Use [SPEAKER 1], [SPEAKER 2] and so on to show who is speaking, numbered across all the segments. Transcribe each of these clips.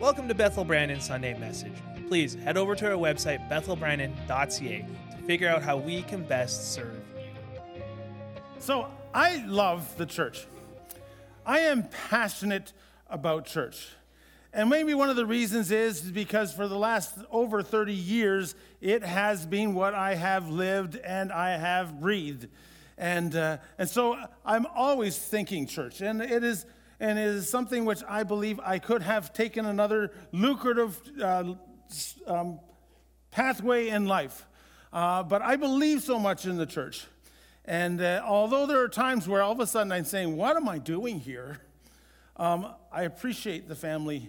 [SPEAKER 1] Welcome to Bethel Brandon Sunday Message. Please head over to our website, bethelbrandon.ca, to figure out how we can best serve you.
[SPEAKER 2] So I love the church. I am passionate about church. And maybe one of the reasons is because for the last over 30 years, it has been what I have lived and I have breathed. And, uh, and so I'm always thinking church. And it is, and it is something which I believe I could have taken another lucrative uh, um, pathway in life. Uh, but I believe so much in the church. And uh, although there are times where all of a sudden I'm saying, What am I doing here? Um, I appreciate the family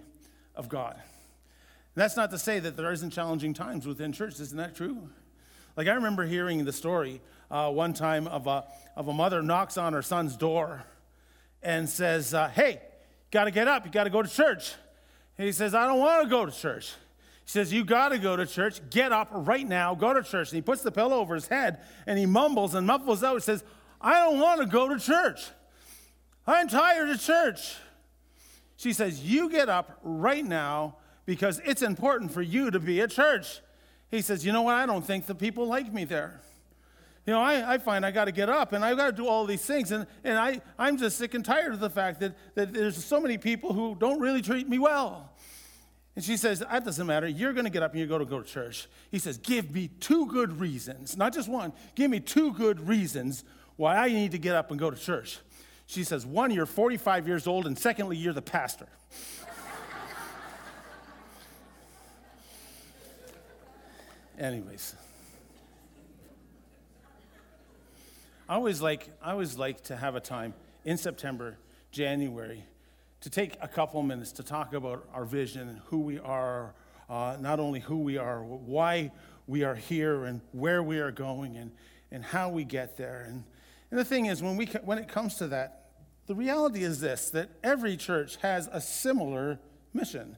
[SPEAKER 2] of God. And that's not to say that there isn't challenging times within church. Isn't that true? Like I remember hearing the story uh, one time of a, of a mother knocks on her son's door and says, uh, Hey, got to get up. You got to go to church. And he says, I don't want to go to church. He says, You got to go to church. Get up right now. Go to church. And he puts the pillow over his head and he mumbles and muffles out. He says, I don't want to go to church. I'm tired of church. She says, You get up right now because it's important for you to be at church. He says, You know what? I don't think the people like me there. You know, I, I find I got to get up and I've got to do all these things. And, and I, I'm just sick and tired of the fact that, that there's so many people who don't really treat me well. And she says, That doesn't matter. You're going to get up and you're going to go to church. He says, Give me two good reasons, not just one, give me two good reasons why I need to get up and go to church. She says, One, you're 45 years old, and secondly, you're the pastor. Anyways, I always like I always like to have a time in September, January, to take a couple minutes to talk about our vision who we are, uh, not only who we are, why we are here, and where we are going, and, and how we get there. And, and the thing is, when, we, when it comes to that, the reality is this that every church has a similar mission.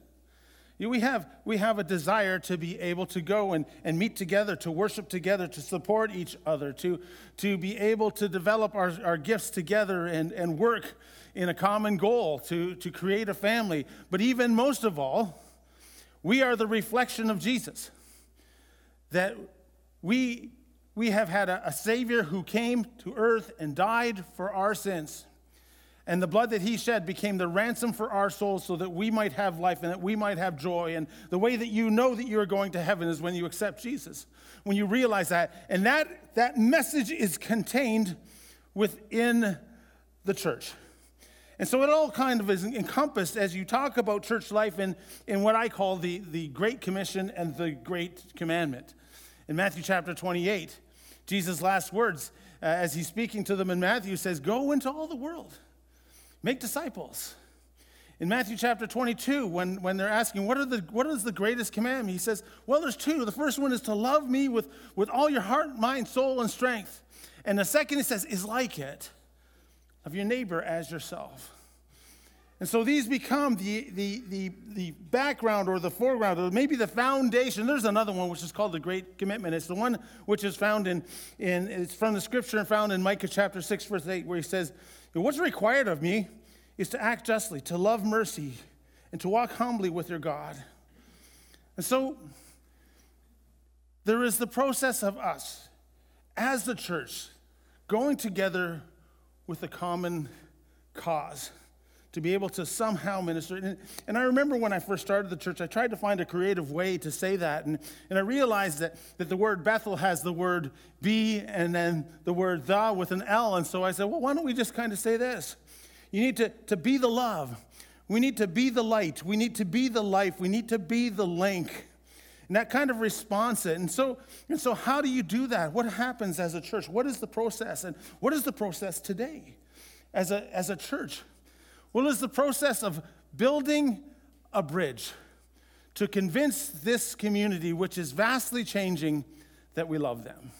[SPEAKER 2] We, have, we have a desire to be able to go and, and meet together, to worship together, to support each other, to, to be able to develop our, our gifts together and, and work in a common goal, to, to create a family. But even most of all, we are the reflection of Jesus. That we, we have had a, a Savior who came to earth and died for our sins. And the blood that he shed became the ransom for our souls so that we might have life and that we might have joy. And the way that you know that you're going to heaven is when you accept Jesus, when you realize that. And that, that message is contained within the church. And so it all kind of is encompassed as you talk about church life in, in what I call the, the Great Commission and the Great Commandment. In Matthew chapter 28, Jesus' last words, uh, as he's speaking to them in Matthew, says, Go into all the world Make disciples. In Matthew chapter 22, when, when they're asking, what, are the, what is the greatest commandment? He says, Well, there's two. The first one is to love me with, with all your heart, mind, soul, and strength. And the second, he says, is like it of your neighbor as yourself. And so these become the, the, the, the background or the foreground or maybe the foundation. There's another one which is called the Great Commitment. It's the one which is found in, in it's from the scripture and found in Micah chapter 6, verse 8, where he says, What's required of me is to act justly, to love mercy, and to walk humbly with your God. And so there is the process of us as the church going together with a common cause to be able to somehow minister. And, and, I remember when I first started the church, I tried to find a creative way to say that. And, and I realized that, that the word Bethel has the word be and then the word the with an L. And so I said, well, why don't we just kind of say this? You need to, to be the love. We need to be the light. We need to be the life. We need to be the link. And that kind of response. And so, and so how do you do that? What happens as a church? What is the process? And what is the process today as a, as a church? Well, it's the process of building a bridge to convince this community, which is vastly changing, that we love them.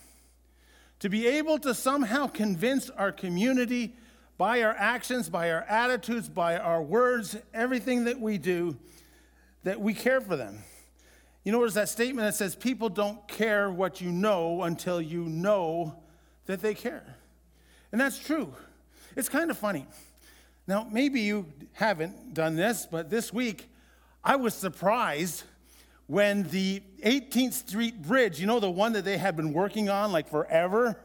[SPEAKER 2] To be able to somehow convince our community by our actions, by our attitudes, by our words, everything that we do, that we care for them. You know, there's that statement that says, People don't care what you know until you know that they care. And that's true. It's kind of funny. Now, maybe you haven't done this, but this week I was surprised when the 18th Street Bridge, you know, the one that they had been working on like forever,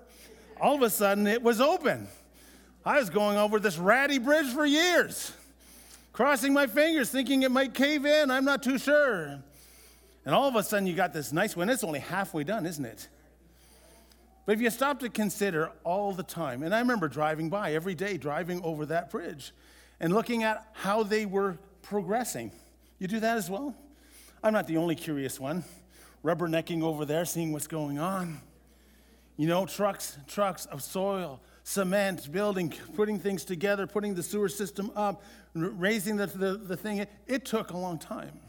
[SPEAKER 2] all of a sudden it was open. I was going over this ratty bridge for years, crossing my fingers, thinking it might cave in. I'm not too sure. And all of a sudden, you got this nice one. It's only halfway done, isn't it? But if you stop to consider all the time, and I remember driving by every day, driving over that bridge and looking at how they were progressing. You do that as well? I'm not the only curious one. Rubbernecking over there, seeing what's going on. You know, trucks, trucks of soil, cement, building, putting things together, putting the sewer system up, raising the, the, the thing. It took a long time.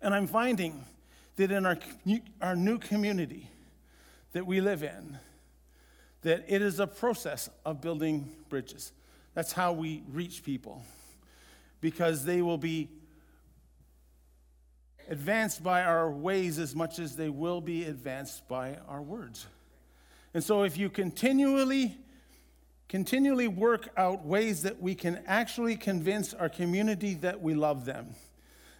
[SPEAKER 2] And I'm finding that in our, our new community that we live in, that it is a process of building bridges. That's how we reach people, because they will be advanced by our ways as much as they will be advanced by our words. And so if you continually continually work out ways that we can actually convince our community that we love them,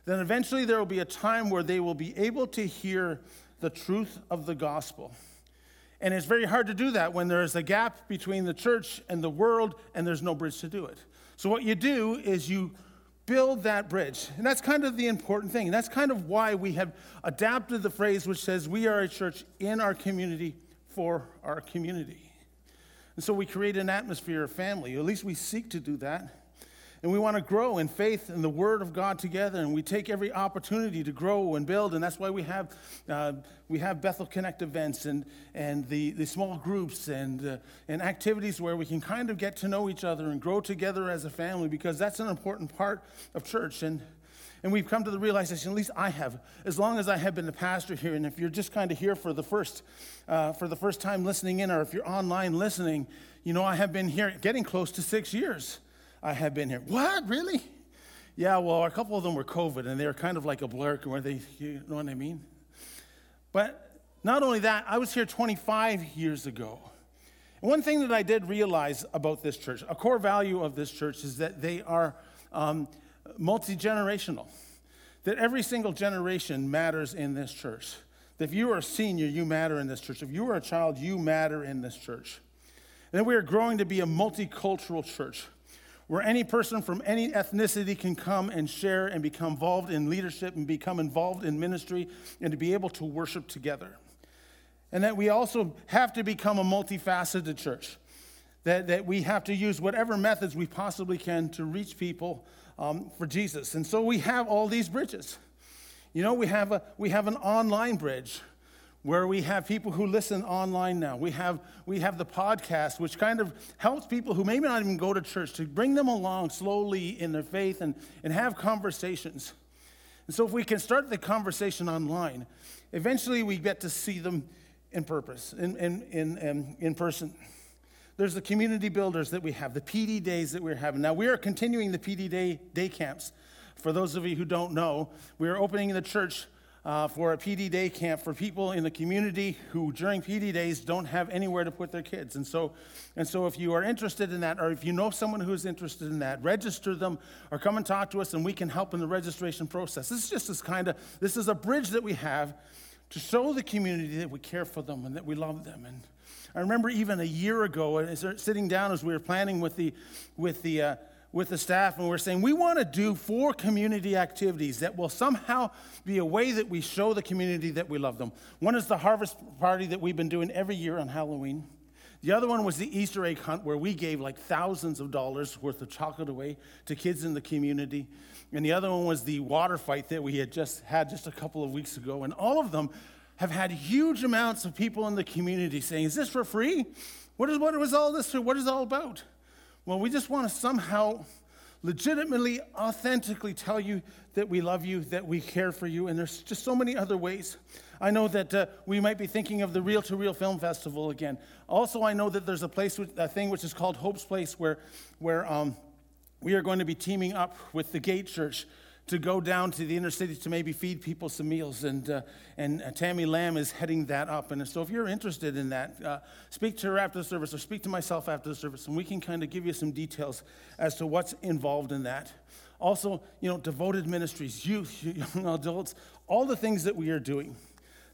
[SPEAKER 2] then eventually there will be a time where they will be able to hear the truth of the gospel. And it's very hard to do that when there is a gap between the church and the world and there's no bridge to do it. So, what you do is you build that bridge. And that's kind of the important thing. And that's kind of why we have adapted the phrase which says, We are a church in our community for our community. And so we create an atmosphere of family. At least we seek to do that. And we want to grow in faith and the Word of God together. And we take every opportunity to grow and build. And that's why we have, uh, we have Bethel Connect events and, and the, the small groups and, uh, and activities where we can kind of get to know each other and grow together as a family because that's an important part of church. And, and we've come to the realization, at least I have, as long as I have been the pastor here, and if you're just kind of here for the first, uh, for the first time listening in, or if you're online listening, you know, I have been here getting close to six years. I have been here. What, really? Yeah, well, a couple of them were COVID, and they were kind of like a blur, where they, you know what I mean? But not only that, I was here 25 years ago. And one thing that I did realize about this church, a core value of this church, is that they are um, multi generational. That every single generation matters in this church. That if you are a senior, you matter in this church. If you are a child, you matter in this church. And we are growing to be a multicultural church where any person from any ethnicity can come and share and become involved in leadership and become involved in ministry and to be able to worship together. And that we also have to become a multifaceted church, that, that we have to use whatever methods we possibly can to reach people um, for Jesus. And so we have all these bridges. You know, we have, a, we have an online bridge where we have people who listen online now. We have, we have the podcast, which kind of helps people who maybe not even go to church to bring them along slowly in their faith and, and have conversations. And so, if we can start the conversation online, eventually we get to see them in purpose, in, in, in, in, in person. There's the community builders that we have, the PD days that we're having. Now, we are continuing the PD day, day camps. For those of you who don't know, we are opening the church uh, for a PD day camp for people in the community who during PD days don't have anywhere to put their kids. And so, and so if you are interested in that, or if you know someone who is interested in that, register them or come and talk to us and we can help in the registration process. This is just this kind of, this is a bridge that we have to show the community that we care for them and that we love them. And I remember even a year ago, sitting down as we were planning with the, with the, uh, with the staff and we're saying we want to do four community activities that will somehow be a way that we show the community that we love them. One is the harvest party that we've been doing every year on Halloween. The other one was the Easter egg hunt where we gave like thousands of dollars worth of chocolate away to kids in the community. And the other one was the water fight that we had just had just a couple of weeks ago. And all of them have had huge amounts of people in the community saying, Is this for free? What is what was all this for? What is all about? Well, we just want to somehow legitimately, authentically tell you that we love you, that we care for you, and there's just so many other ways. I know that uh, we might be thinking of the Real to Real Film Festival again. Also, I know that there's a place, a thing which is called Hope's Place, where, where um, we are going to be teaming up with the Gate Church to go down to the inner city to maybe feed people some meals. And, uh, and uh, Tammy Lamb is heading that up. And so if you're interested in that, uh, speak to her after the service or speak to myself after the service, and we can kind of give you some details as to what's involved in that. also, you know, devoted ministries, youth, young adults, all the things that we are doing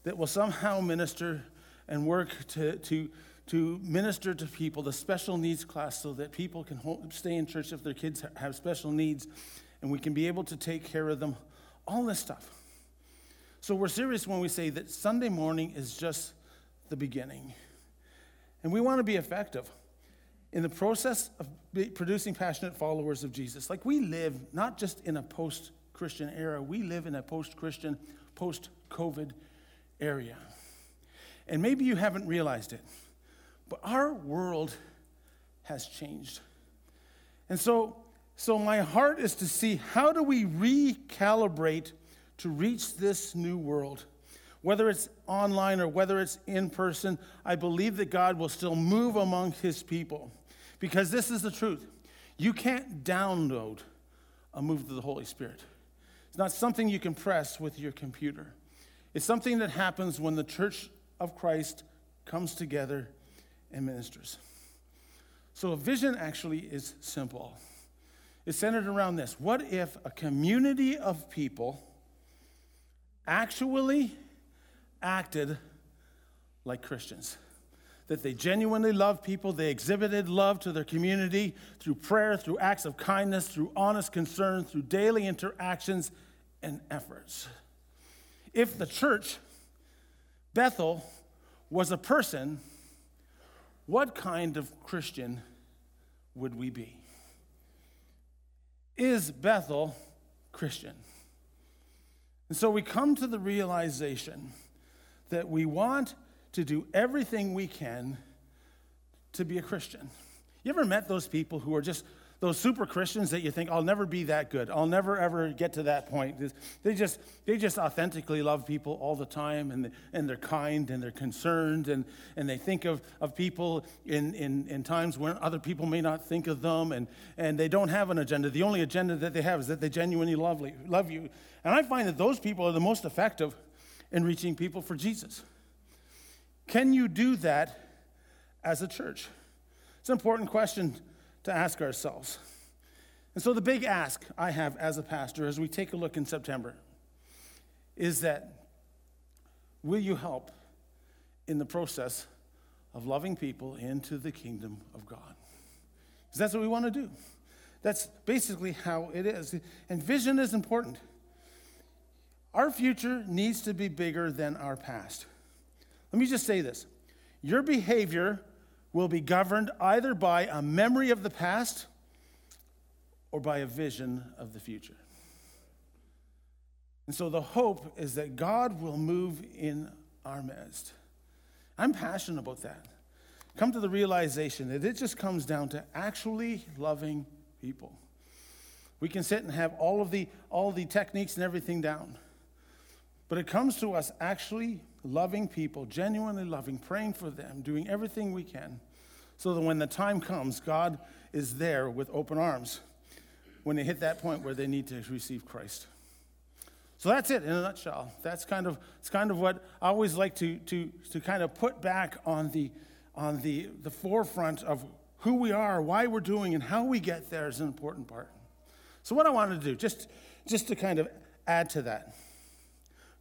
[SPEAKER 2] that will somehow minister and work to, to, to minister to people, the special needs class, so that people can stay in church if their kids have special needs and we can be able to take care of them, all this stuff. So we're serious when we say that Sunday morning is just the beginning. And we want to be effective in the process of producing passionate followers of Jesus. Like we live not just in a post Christian era, we live in a post Christian, post COVID area. And maybe you haven't realized it, but our world has changed. And so, so my heart is to see how do we recalibrate to reach this new world? Whether it's online or whether it's in person, I believe that God will still move among his people. Because this is the truth. You can't download a move of the Holy Spirit. It's not something you can press with your computer. It's something that happens when the church of Christ comes together and ministers. So a vision actually is simple. It's centered around this. What if a community of people actually acted like Christians? That they genuinely loved people, they exhibited love to their community through prayer, through acts of kindness, through honest concern, through daily interactions and efforts. If the church, Bethel, was a person, what kind of Christian would we be? Is Bethel Christian? And so we come to the realization that we want to do everything we can to be a Christian. You ever met those people who are just those super Christians that you think, I'll never be that good. I'll never ever get to that point. They just, they just authentically love people all the time and, and they're kind and they're concerned and, and they think of, of people in, in, in times when other people may not think of them and, and they don't have an agenda. The only agenda that they have is that they genuinely love, love you. And I find that those people are the most effective in reaching people for Jesus. Can you do that as a church? It's an important question to ask ourselves. And so, the big ask I have as a pastor as we take a look in September is that will you help in the process of loving people into the kingdom of God? Because that's what we want to do. That's basically how it is. And vision is important. Our future needs to be bigger than our past. Let me just say this your behavior will be governed either by a memory of the past or by a vision of the future. And so the hope is that God will move in our midst. I'm passionate about that. Come to the realization that it just comes down to actually loving people. We can sit and have all of the all the techniques and everything down. But it comes to us actually loving people, genuinely loving, praying for them, doing everything we can so that when the time comes, God is there with open arms when they hit that point where they need to receive Christ. So that's it in a nutshell. That's kind of, it's kind of what I always like to, to, to kind of put back on, the, on the, the forefront of who we are, why we're doing, and how we get there is an important part. So, what I wanted to do, just, just to kind of add to that,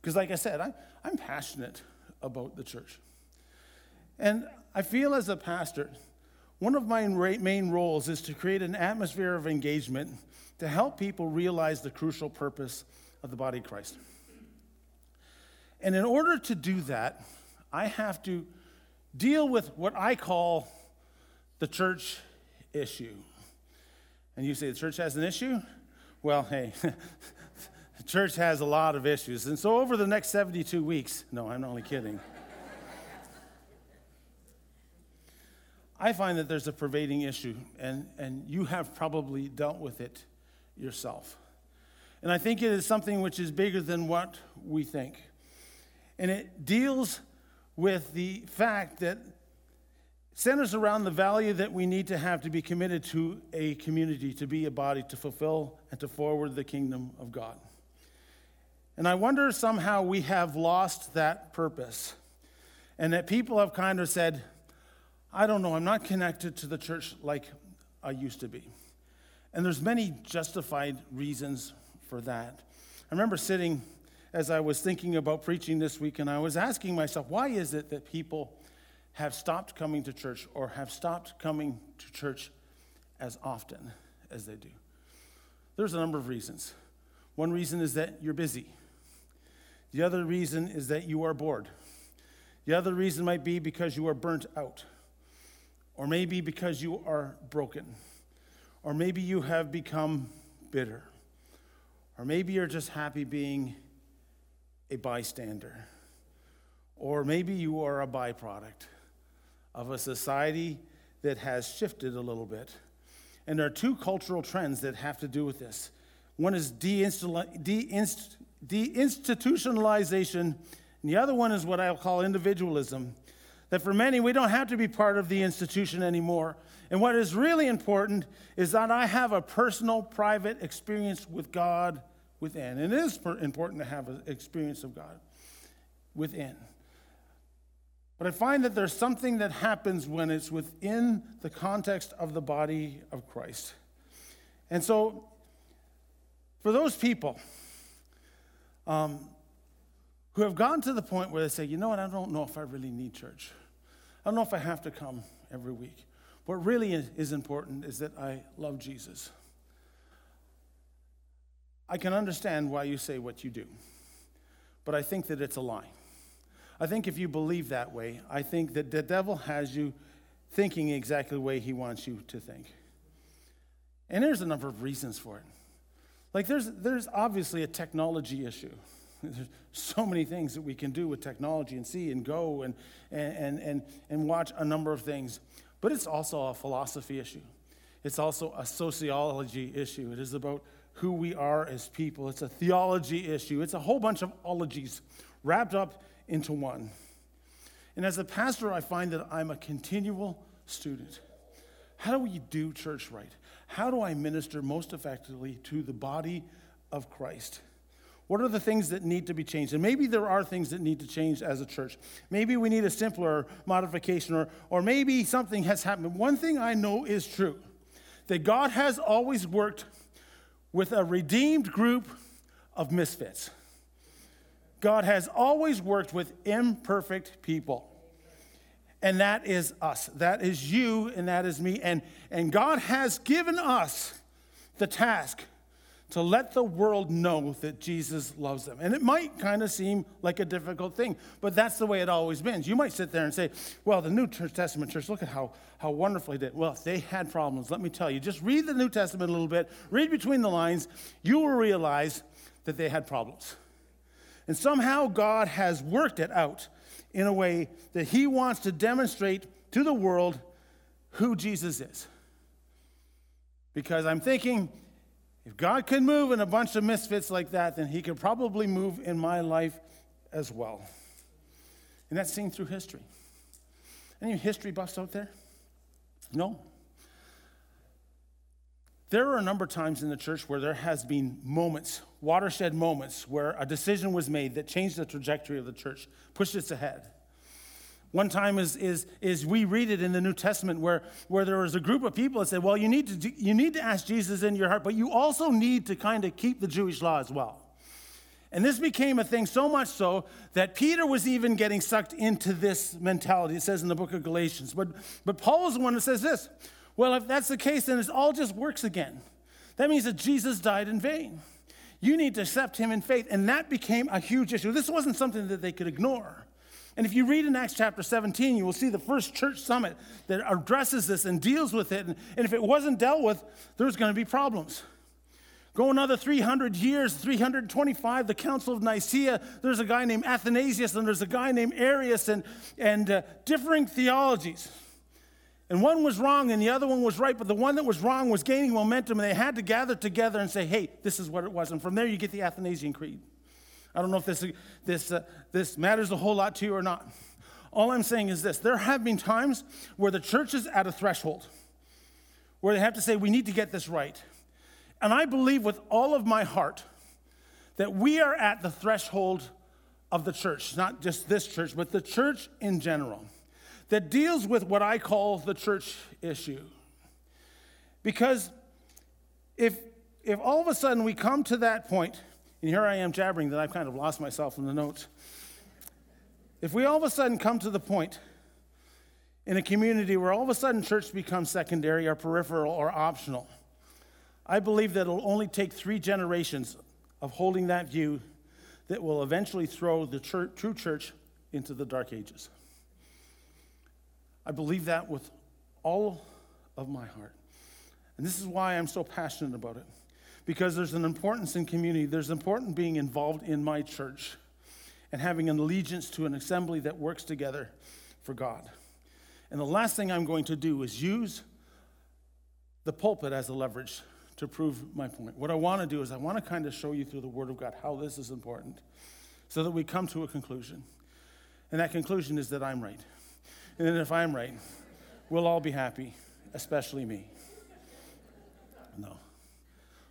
[SPEAKER 2] because like I said, I, I'm passionate about the church. And I feel as a pastor, one of my main roles is to create an atmosphere of engagement to help people realize the crucial purpose of the body of Christ. And in order to do that, I have to deal with what I call the church issue. And you say the church has an issue? Well, hey, the church has a lot of issues. And so over the next 72 weeks, no, I'm only kidding. I find that there's a pervading issue, and, and you have probably dealt with it yourself. And I think it is something which is bigger than what we think. And it deals with the fact that centers around the value that we need to have to be committed to a community, to be a body, to fulfill and to forward the kingdom of God. And I wonder somehow we have lost that purpose. And that people have kind of said, I don't know, I'm not connected to the church like I used to be. And there's many justified reasons for that. I remember sitting as I was thinking about preaching this week, and I was asking myself, why is it that people have stopped coming to church or have stopped coming to church as often as they do? There's a number of reasons. One reason is that you're busy. The other reason is that you are bored. The other reason might be because you are burnt out, or maybe because you are broken, or maybe you have become bitter, or maybe you're just happy being a bystander, or maybe you are a byproduct of a society that has shifted a little bit. And there are two cultural trends that have to do with this. One is deinstitutionalization and the other one is what I'll call individualism. That for many, we don't have to be part of the institution anymore. And what is really important is that I have a personal, private experience with God within. And it is important to have an experience of God within. But I find that there's something that happens when it's within the context of the body of Christ. And so, for those people, um, who have gotten to the point where they say, you know what, I don't know if I really need church. I don't know if I have to come every week. What really is important is that I love Jesus. I can understand why you say what you do, but I think that it's a lie. I think if you believe that way, I think that the devil has you thinking exactly the way he wants you to think. And there's a number of reasons for it. Like, there's, there's obviously a technology issue. There's so many things that we can do with technology and see and go and, and, and, and watch a number of things. But it's also a philosophy issue. It's also a sociology issue. It is about who we are as people. It's a theology issue. It's a whole bunch of ologies wrapped up into one. And as a pastor, I find that I'm a continual student. How do we do church right? How do I minister most effectively to the body of Christ? What are the things that need to be changed? And maybe there are things that need to change as a church. Maybe we need a simpler modification, or, or maybe something has happened. One thing I know is true that God has always worked with a redeemed group of misfits. God has always worked with imperfect people. And that is us. That is you, and that is me. And, and God has given us the task to let the world know that Jesus loves them. And it might kind of seem like a difficult thing, but that's the way it always been. You might sit there and say, well, the New Testament church, look at how, how wonderfully did. Well, they had problems, let me tell you. Just read the New Testament a little bit, read between the lines, you will realize that they had problems. And somehow God has worked it out in a way that He wants to demonstrate to the world who Jesus is. Because I'm thinking, if God can move in a bunch of misfits like that, then He could probably move in my life as well. And that's seen through history. Any history buffs out there? No. There are a number of times in the church where there has been moments, watershed moments, where a decision was made that changed the trajectory of the church, pushed us ahead. One time is, is, is we read it in the New Testament where, where there was a group of people that said, well, you need, to, you need to ask Jesus in your heart, but you also need to kind of keep the Jewish law as well. And this became a thing so much so that Peter was even getting sucked into this mentality. It says in the book of Galatians. But, but Paul is the one that says this well, if that's the case, then it all just works again. That means that Jesus died in vain. You need to accept him in faith. And that became a huge issue. This wasn't something that they could ignore. And if you read in Acts chapter 17, you will see the first church summit that addresses this and deals with it. And, if it wasn't dealt with, there's going to be problems. Go another 300 years, 325, the Council of Nicaea, there's a guy named Athanasius and there's a guy named Arius and, and uh, differing theologies. And one was wrong and the other one was right, but the one that was wrong was gaining momentum and they had to gather together and say, hey, this is what it was. And from there you get the Athanasian Creed. I don't know if this, this, uh, this matters a whole lot to you or not. All I'm saying is this there have been times where the church is at a threshold where they have to say, we need to get this right. And I believe with all of my heart that we are at the threshold of the church, not just this church, but the church in general, that deals with what I call the church issue. Because if, if all of a sudden we come to that point, and here I am jabbering that I've kind of lost myself in the notes. If we all of a sudden come to the point in a community where all of a sudden church becomes secondary or peripheral or optional, I believe that it'll only take three generations of holding that view that will eventually throw the church, true church into the dark ages. I believe that with all of my heart. And this is why I'm so passionate about it. Because there's an importance in community, there's important being involved in my church and having an allegiance to an assembly that works together for God. And the last thing I'm going to do is use the pulpit as a leverage to prove my point. What I want to do is I want to kind of show you through the Word of God how this is important so that we come to a conclusion. And that conclusion is that I'm right. And then if I'm right, we'll all be happy, especially me. No.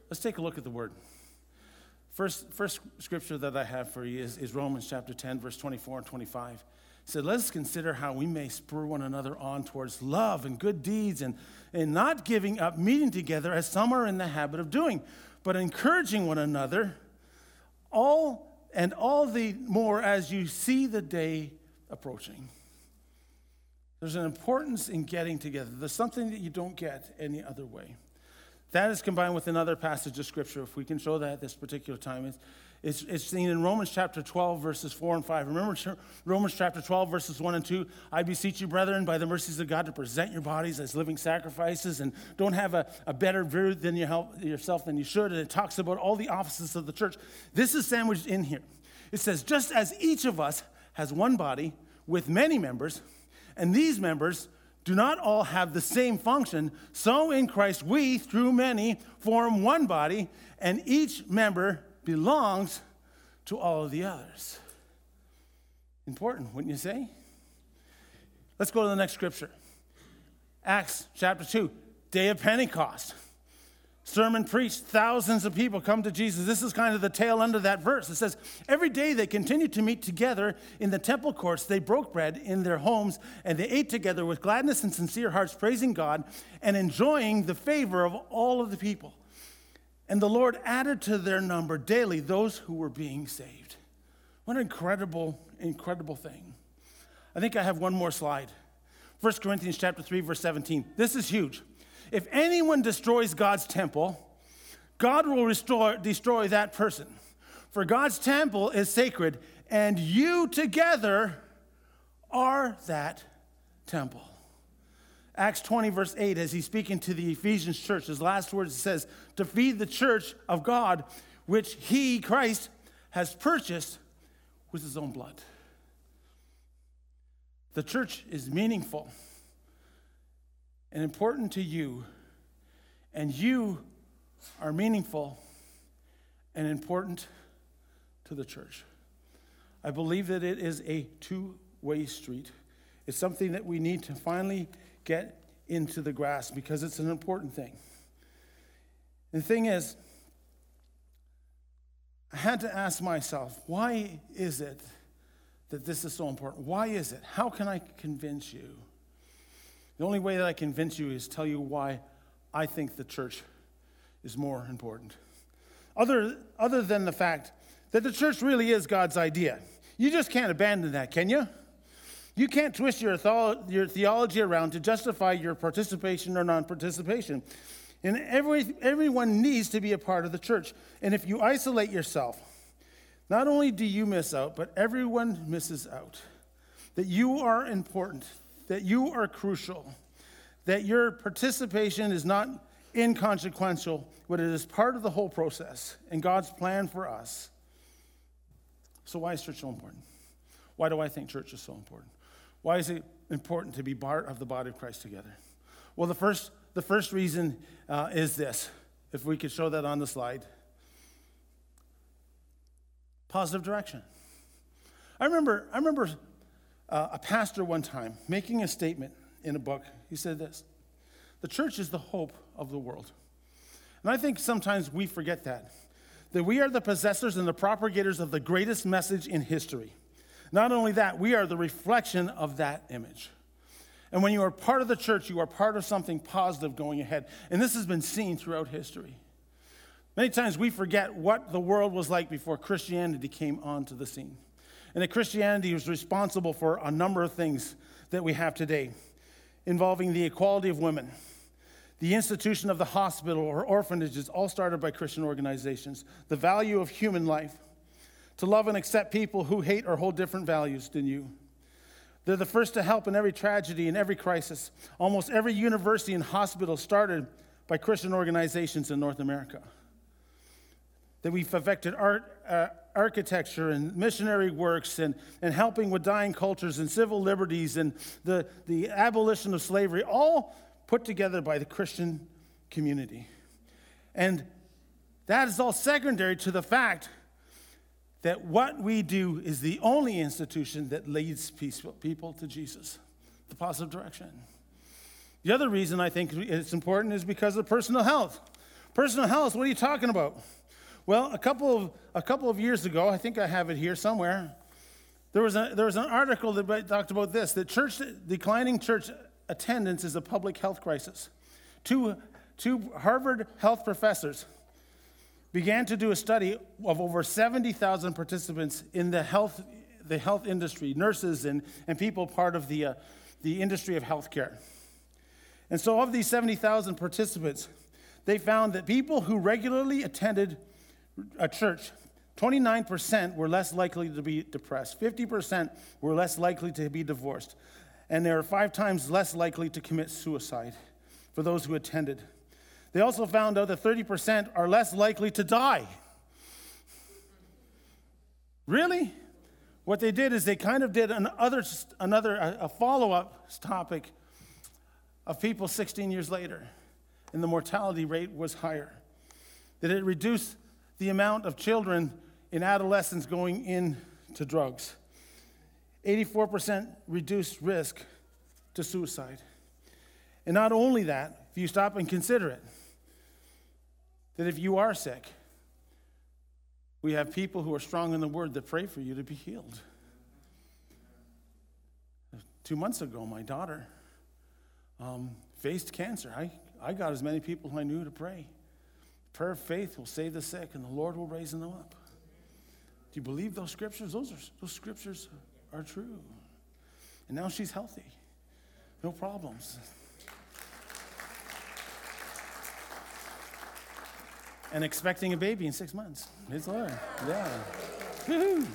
[SPEAKER 2] Let's take a look at the Word. First, first scripture that I have for you is, is Romans chapter 10, verse 24 and 25 said, Let us consider how we may spur one another on towards love and good deeds and, and not giving up meeting together as some are in the habit of doing, but encouraging one another, all and all the more as you see the day approaching. There's an importance in getting together. There's something that you don't get any other way. That is combined with another passage of scripture, if we can show that at this particular time. It's, it's, it's seen in Romans chapter 12, verses 4 and 5. Remember Romans chapter 12, verses 1 and 2? I beseech you, brethren, by the mercies of God, to present your bodies as living sacrifices and don't have a, a better view than you help yourself than you should. And it talks about all the offices of the church. This is sandwiched in here. It says, just as each of us has one body with many members, and these members do not all have the same function, so in Christ we, through many, form one body, and each member belongs to all of the others. Important, wouldn't you say? Let's go to the next scripture Acts chapter 2, day of Pentecost. Sermon preached, thousands of people come to Jesus. This is kind of the tail end of that verse. It says, Every day they continued to meet together in the temple courts. They broke bread in their homes and they ate together with gladness and sincere hearts, praising God and enjoying the favor of all of the people. And the Lord added to their number daily those who were being saved. What an incredible, incredible thing. I think I have one more slide. 1 Corinthians chapter 3, verse 17. This is huge. If anyone destroys God's temple, God will restore, destroy that person. For God's temple is sacred, and you together are that temple. Acts 20, verse 8, as he's speaking to the Ephesians church, his last words says, To feed the church of God, which he, Christ, has purchased with his own blood. The church is meaningful and important to you, and you are meaningful and important to the church. I believe that it is a two way street. It's something that we need to finally get into the grasp because it's an important thing. The thing is, I had to ask myself, why is it that this is so important? Why is it? How can I convince you? The only way that I convince you is tell you why I think the church is more important. Other, other than the fact that the church really is God's idea. You just can't abandon that, can you? You can't twist your, your theology around to justify your participation or non participation. And every, everyone needs to be a part of the church. And if you isolate yourself, not only do you miss out, but everyone misses out. That you are important, that you are crucial, that your participation is not inconsequential, but it is part of the whole process and God's plan for us. So, why is church so important? Why do I think church is so important? Why is it important to be part of the body of Christ together? Well, the first, the first reason uh, is this. If we could show that on the slide positive direction. I remember, I remember uh, a pastor one time making a statement in a book. He said this The church is the hope of the world. And I think sometimes we forget that, that we are the possessors and the propagators of the greatest message in history. Not only that, we are the reflection of that image. And when you are part of the church, you are part of something positive going ahead. And this has been seen throughout history. Many times we forget what the world was like before Christianity came onto the scene. And that Christianity was responsible for a number of things that we have today, involving the equality of women, the institution of the hospital or orphanages, all started by Christian organizations, the value of human life, to love and accept people who hate or hold different values than you. They're the first to help in every tragedy and every crisis. Almost every university and hospital started by Christian organizations in North America. That we've affected art, uh, architecture and missionary works and, and helping with dying cultures and civil liberties and the, the abolition of slavery, all put together by the Christian community. And that is all secondary to the fact that what we do is the only institution that leads people to Jesus, the positive direction. The other reason I think it's important is because of personal health. Personal health, what are you talking about? Well, a couple of, a couple of years ago, I think I have it here somewhere, there was, a, there was an article that talked about this that church, declining church attendance is a public health crisis. Two, two Harvard health professors began to do a study of over 70,000 participants in the health, the health industry, nurses and, and people part of the, uh, the industry of healthcare. And so, of these 70,000 participants, they found that people who regularly attended a church, 29% were less likely to be depressed, 50% were less likely to be divorced, and they are five times less likely to commit suicide for those who attended. They also found out that 30% are less likely to die. Really? What they did is they kind of did another, another a follow up topic of people 16 years later, and the mortality rate was higher. That it reduced the amount of children in adolescence going into drugs. 84% reduced risk to suicide. And not only that, if you stop and consider it, that if you are sick, we have people who are strong in the word that pray for you to be healed. Two months ago, my daughter um, faced cancer. I, I got as many people I knew to pray. Prayer of faith will save the sick, and the Lord will raise them up. Do you believe those scriptures? Those, are, those scriptures are true. And now she's healthy, no problems. and expecting a baby in six months. It's Lord. Yeah. Woo-hoo.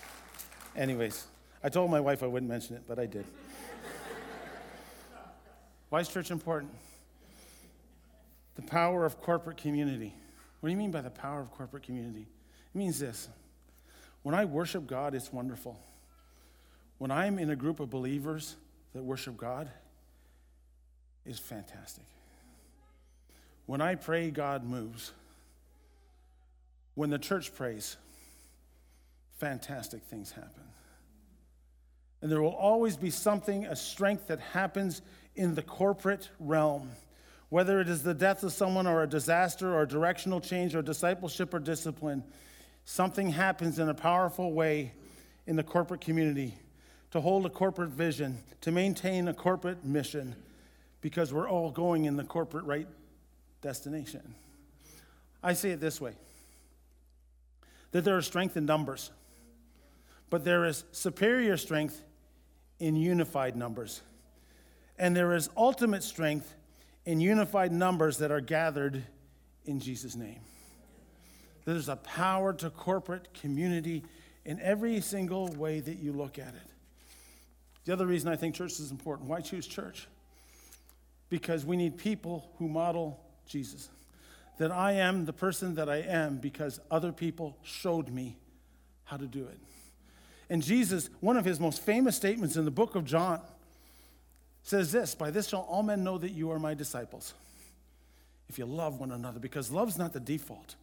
[SPEAKER 2] Anyways, I told my wife I wouldn't mention it, but I did. Why is church important? The power of corporate community. What do you mean by the power of corporate community? It means this when I worship God, it's wonderful. When I'm in a group of believers that worship God, it's fantastic. When I pray, God moves. When the church prays, fantastic things happen. And there will always be something, a strength that happens in the corporate realm. Whether it is the death of someone or a disaster or directional change or discipleship or discipline, something happens in a powerful way in the corporate community to hold a corporate vision, to maintain a corporate mission, because we're all going in the corporate right destination. I say it this way that there is strength in numbers, but there is superior strength in unified numbers. And there is ultimate strength in unified numbers that are gathered in Jesus' name. There's a power to corporate community in every single way that you look at it. The other reason I think church is important why choose church? Because we need people who model Jesus that I am the person that I am because other people showed me how to do it. And Jesus, one of his most famous statements in the book of John, says this By this shall all men know that you are my disciples. If you love one another, because love's not the default.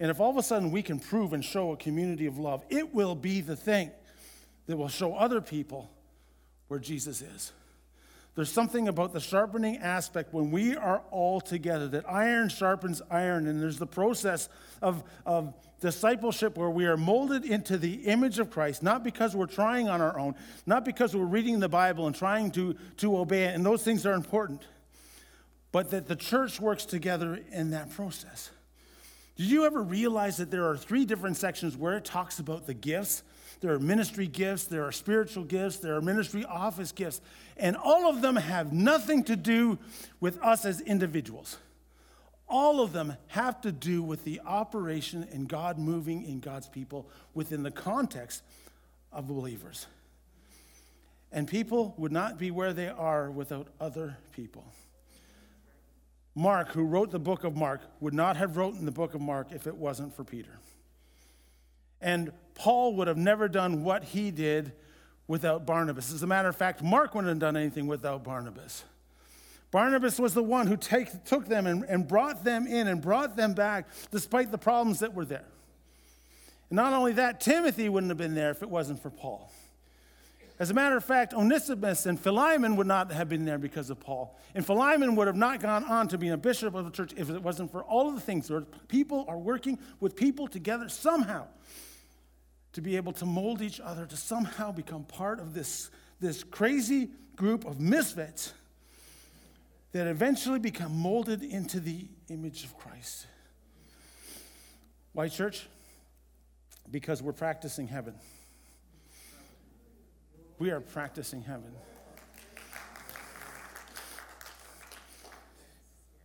[SPEAKER 2] And if all of a sudden we can prove and show a community of love, it will be the thing that will show other people where Jesus is. There's something about the sharpening aspect when we are all together, that iron sharpens iron, and there's the process of, of discipleship where we are molded into the image of Christ, not because we're trying on our own, not because we're reading the Bible and trying to, to obey it, and those things are important, but that the church works together in that process. Did you ever realize that there are three different sections where it talks about the gifts? There are ministry gifts, there are spiritual gifts, there are ministry office gifts, and all of them have nothing to do with us as individuals. All of them have to do with the operation and God moving in God's people within the context of believers. And people would not be where they are without other people. Mark, who wrote the book of Mark, would not have written the book of Mark if it wasn't for Peter. And Paul would have never done what he did without Barnabas. As a matter of fact, Mark wouldn't have done anything without Barnabas. Barnabas was the one who take, took them and, and brought them in and brought them back despite the problems that were there. And not only that, Timothy wouldn't have been there if it wasn't for Paul. As a matter of fact, Onesimus and Philemon would not have been there because of Paul. And Philemon would have not gone on to be a bishop of the church if it wasn't for all of the things where people are working with people together somehow to be able to mold each other, to somehow become part of this, this crazy group of misfits that eventually become molded into the image of Christ. Why, church? Because we're practicing heaven. We are practicing heaven.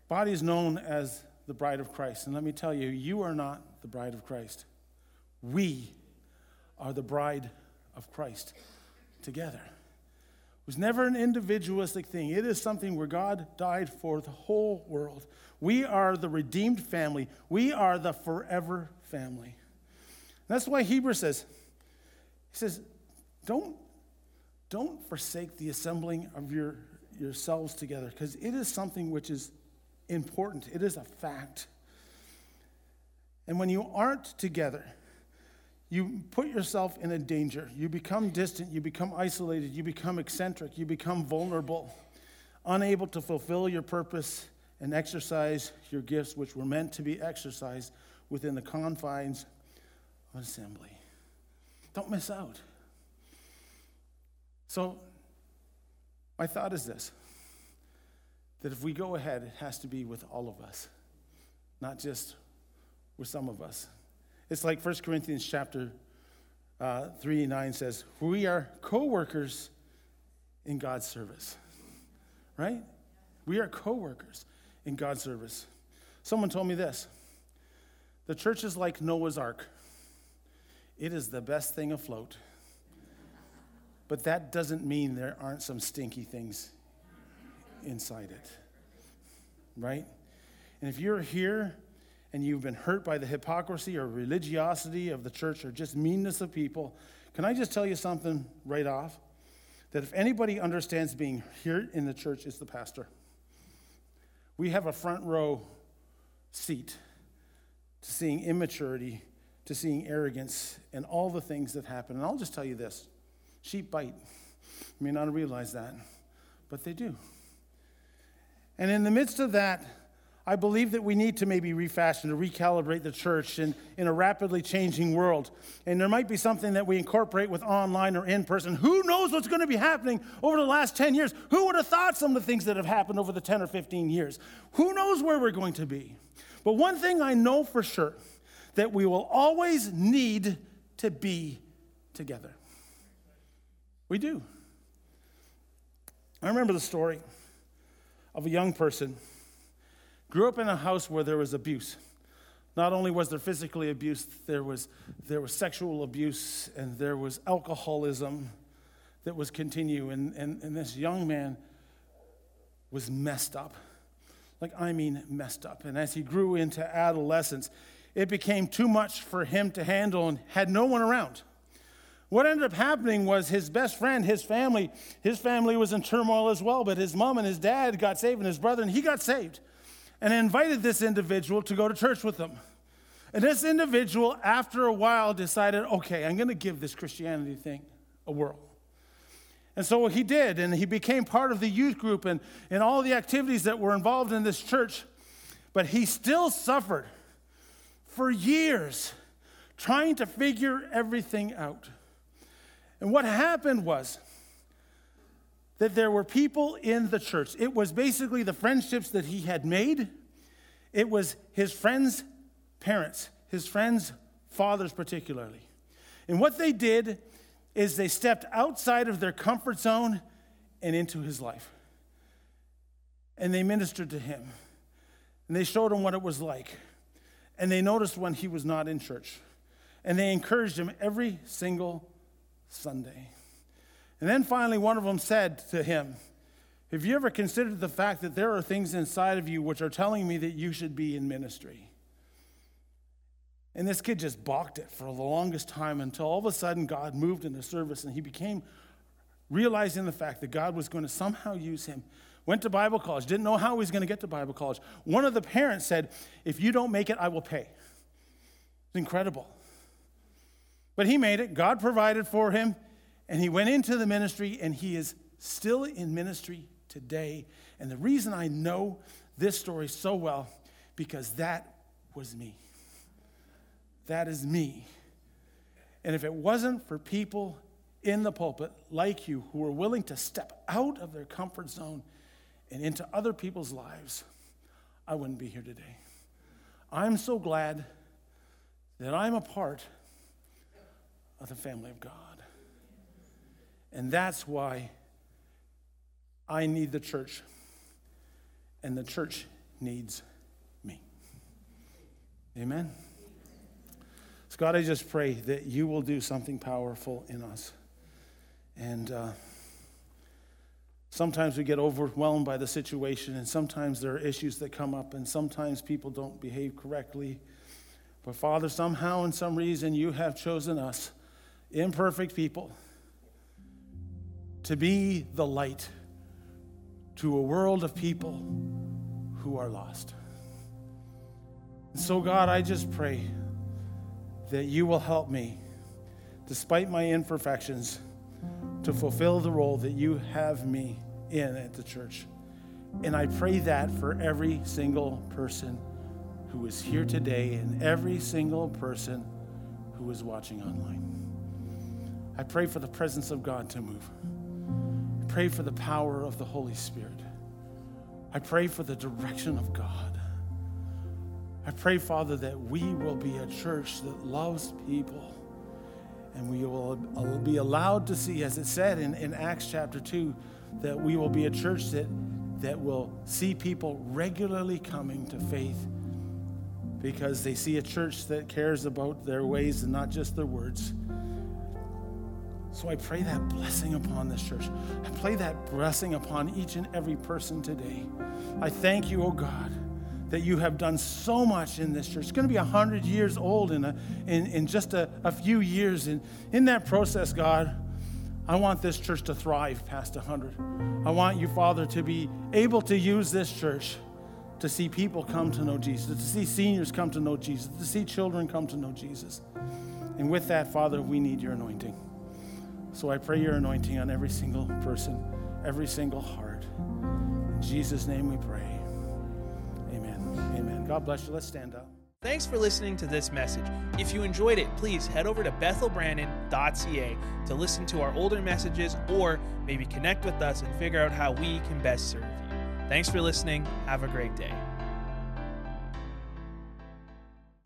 [SPEAKER 2] Body is known as the bride of Christ. And let me tell you, you are not the bride of Christ. We are the bride of Christ together. It was never an individualistic thing. It is something where God died for the whole world. We are the redeemed family. We are the forever family. That's why Hebrews says, he says, don't don't forsake the assembling of your, yourselves together because it is something which is important. It is a fact. And when you aren't together, you put yourself in a danger. You become distant, you become isolated, you become eccentric, you become vulnerable, unable to fulfill your purpose and exercise your gifts, which were meant to be exercised within the confines of assembly. Don't miss out. So, my thought is this that if we go ahead, it has to be with all of us, not just with some of us. It's like 1 Corinthians chapter uh, 3 9 says, We are co workers in God's service, right? We are co workers in God's service. Someone told me this the church is like Noah's ark, it is the best thing afloat. But that doesn't mean there aren't some stinky things inside it. Right? And if you're here and you've been hurt by the hypocrisy or religiosity of the church or just meanness of people, can I just tell you something right off? That if anybody understands being here in the church, it's the pastor. We have a front row seat to seeing immaturity, to seeing arrogance, and all the things that happen. And I'll just tell you this Sheep bite. You may not realize that, but they do. And in the midst of that, I believe that we need to maybe refashion to recalibrate the church in, in a rapidly changing world. And there might be something that we incorporate with online or in person. Who knows what's going to be happening over the last 10 years? Who would have thought some of the things that have happened over the 10 or 15 years? Who knows where we're going to be? But one thing I know for sure that we will always need to be together. We do. I remember the story of a young person grew up in a house where there was abuse. Not only was there physically abuse, there was, there was sexual abuse and there was alcoholism that was continue. And, and, and this young man was messed up. Like, I mean, messed up. And as he grew into adolescence, it became too much for him to handle and had no one around. What ended up happening was his best friend, his family, his family was in turmoil as well, but his mom and his dad got saved and his brother, and he got saved. And invited this individual to go to church with them. And this individual, after a while, decided, okay, I'm going to give this Christianity thing a whirl. And so he did, and he became part of the youth group and, and all the activities that were involved in this church. But he still suffered for years trying to figure everything out. And what happened was that there were people in the church. It was basically the friendships that he had made, it was his friends' parents, his friends, fathers particularly. And what they did is they stepped outside of their comfort zone and into his life. And they ministered to him. And they showed him what it was like. And they noticed when he was not in church. And they encouraged him every single Sunday. And then finally, one of them said to him, Have you ever considered the fact that there are things inside of you which are telling me that you should be in ministry? And this kid just balked it for the longest time until all of a sudden God moved in the service and he became realizing the fact that God was going to somehow use him. Went to Bible college, didn't know how he was going to get to Bible college. One of the parents said, If you don't make it, I will pay. It's incredible. But he made it, God provided for him, and he went into the ministry, and he is still in ministry today. And the reason I know this story so well, because that was me. That is me. And if it wasn't for people in the pulpit like you who were willing to step out of their comfort zone and into other people's lives, I wouldn't be here today. I'm so glad that I'm a part of the family of God. And that's why I need the church, and the church needs me. Amen. God, I just pray that you will do something powerful in us. And uh, sometimes we get overwhelmed by the situation, and sometimes there are issues that come up, and sometimes people don't behave correctly. But, Father, somehow, in some reason, you have chosen us, imperfect people, to be the light to a world of people who are lost. And so, God, I just pray that you will help me, despite my imperfections, to fulfill the role that you have me in at the church. And I pray that for every single person who is here today and every single person who is watching online. I pray for the presence of God to move. I pray for the power of the Holy Spirit. I pray for the direction of God. I pray, Father, that we will be a church that loves people and we will be allowed to see, as it said in, in Acts chapter 2, that we will be a church that, that will see people regularly coming to faith because they see a church that cares about their ways and not just their words. So I pray that blessing upon this church. I pray that blessing upon each and every person today. I thank you, oh God that you have done so much in this church. It's going to be 100 years old in, a, in, in just a, a few years. And in that process, God, I want this church to thrive past 100. I want you, Father, to be able to use this church to see people come to know Jesus, to see seniors come to know Jesus, to see children come to know Jesus. And with that, Father, we need your anointing. So I pray your anointing on every single person, every single heart. In Jesus' name we pray. Amen. Amen. God bless you. Let's stand up.
[SPEAKER 1] Thanks for listening to this message. If you enjoyed it, please head over to bethelbrandon.ca to listen to our older messages or maybe connect with us and figure out how we can best serve you. Thanks for listening. Have a great day.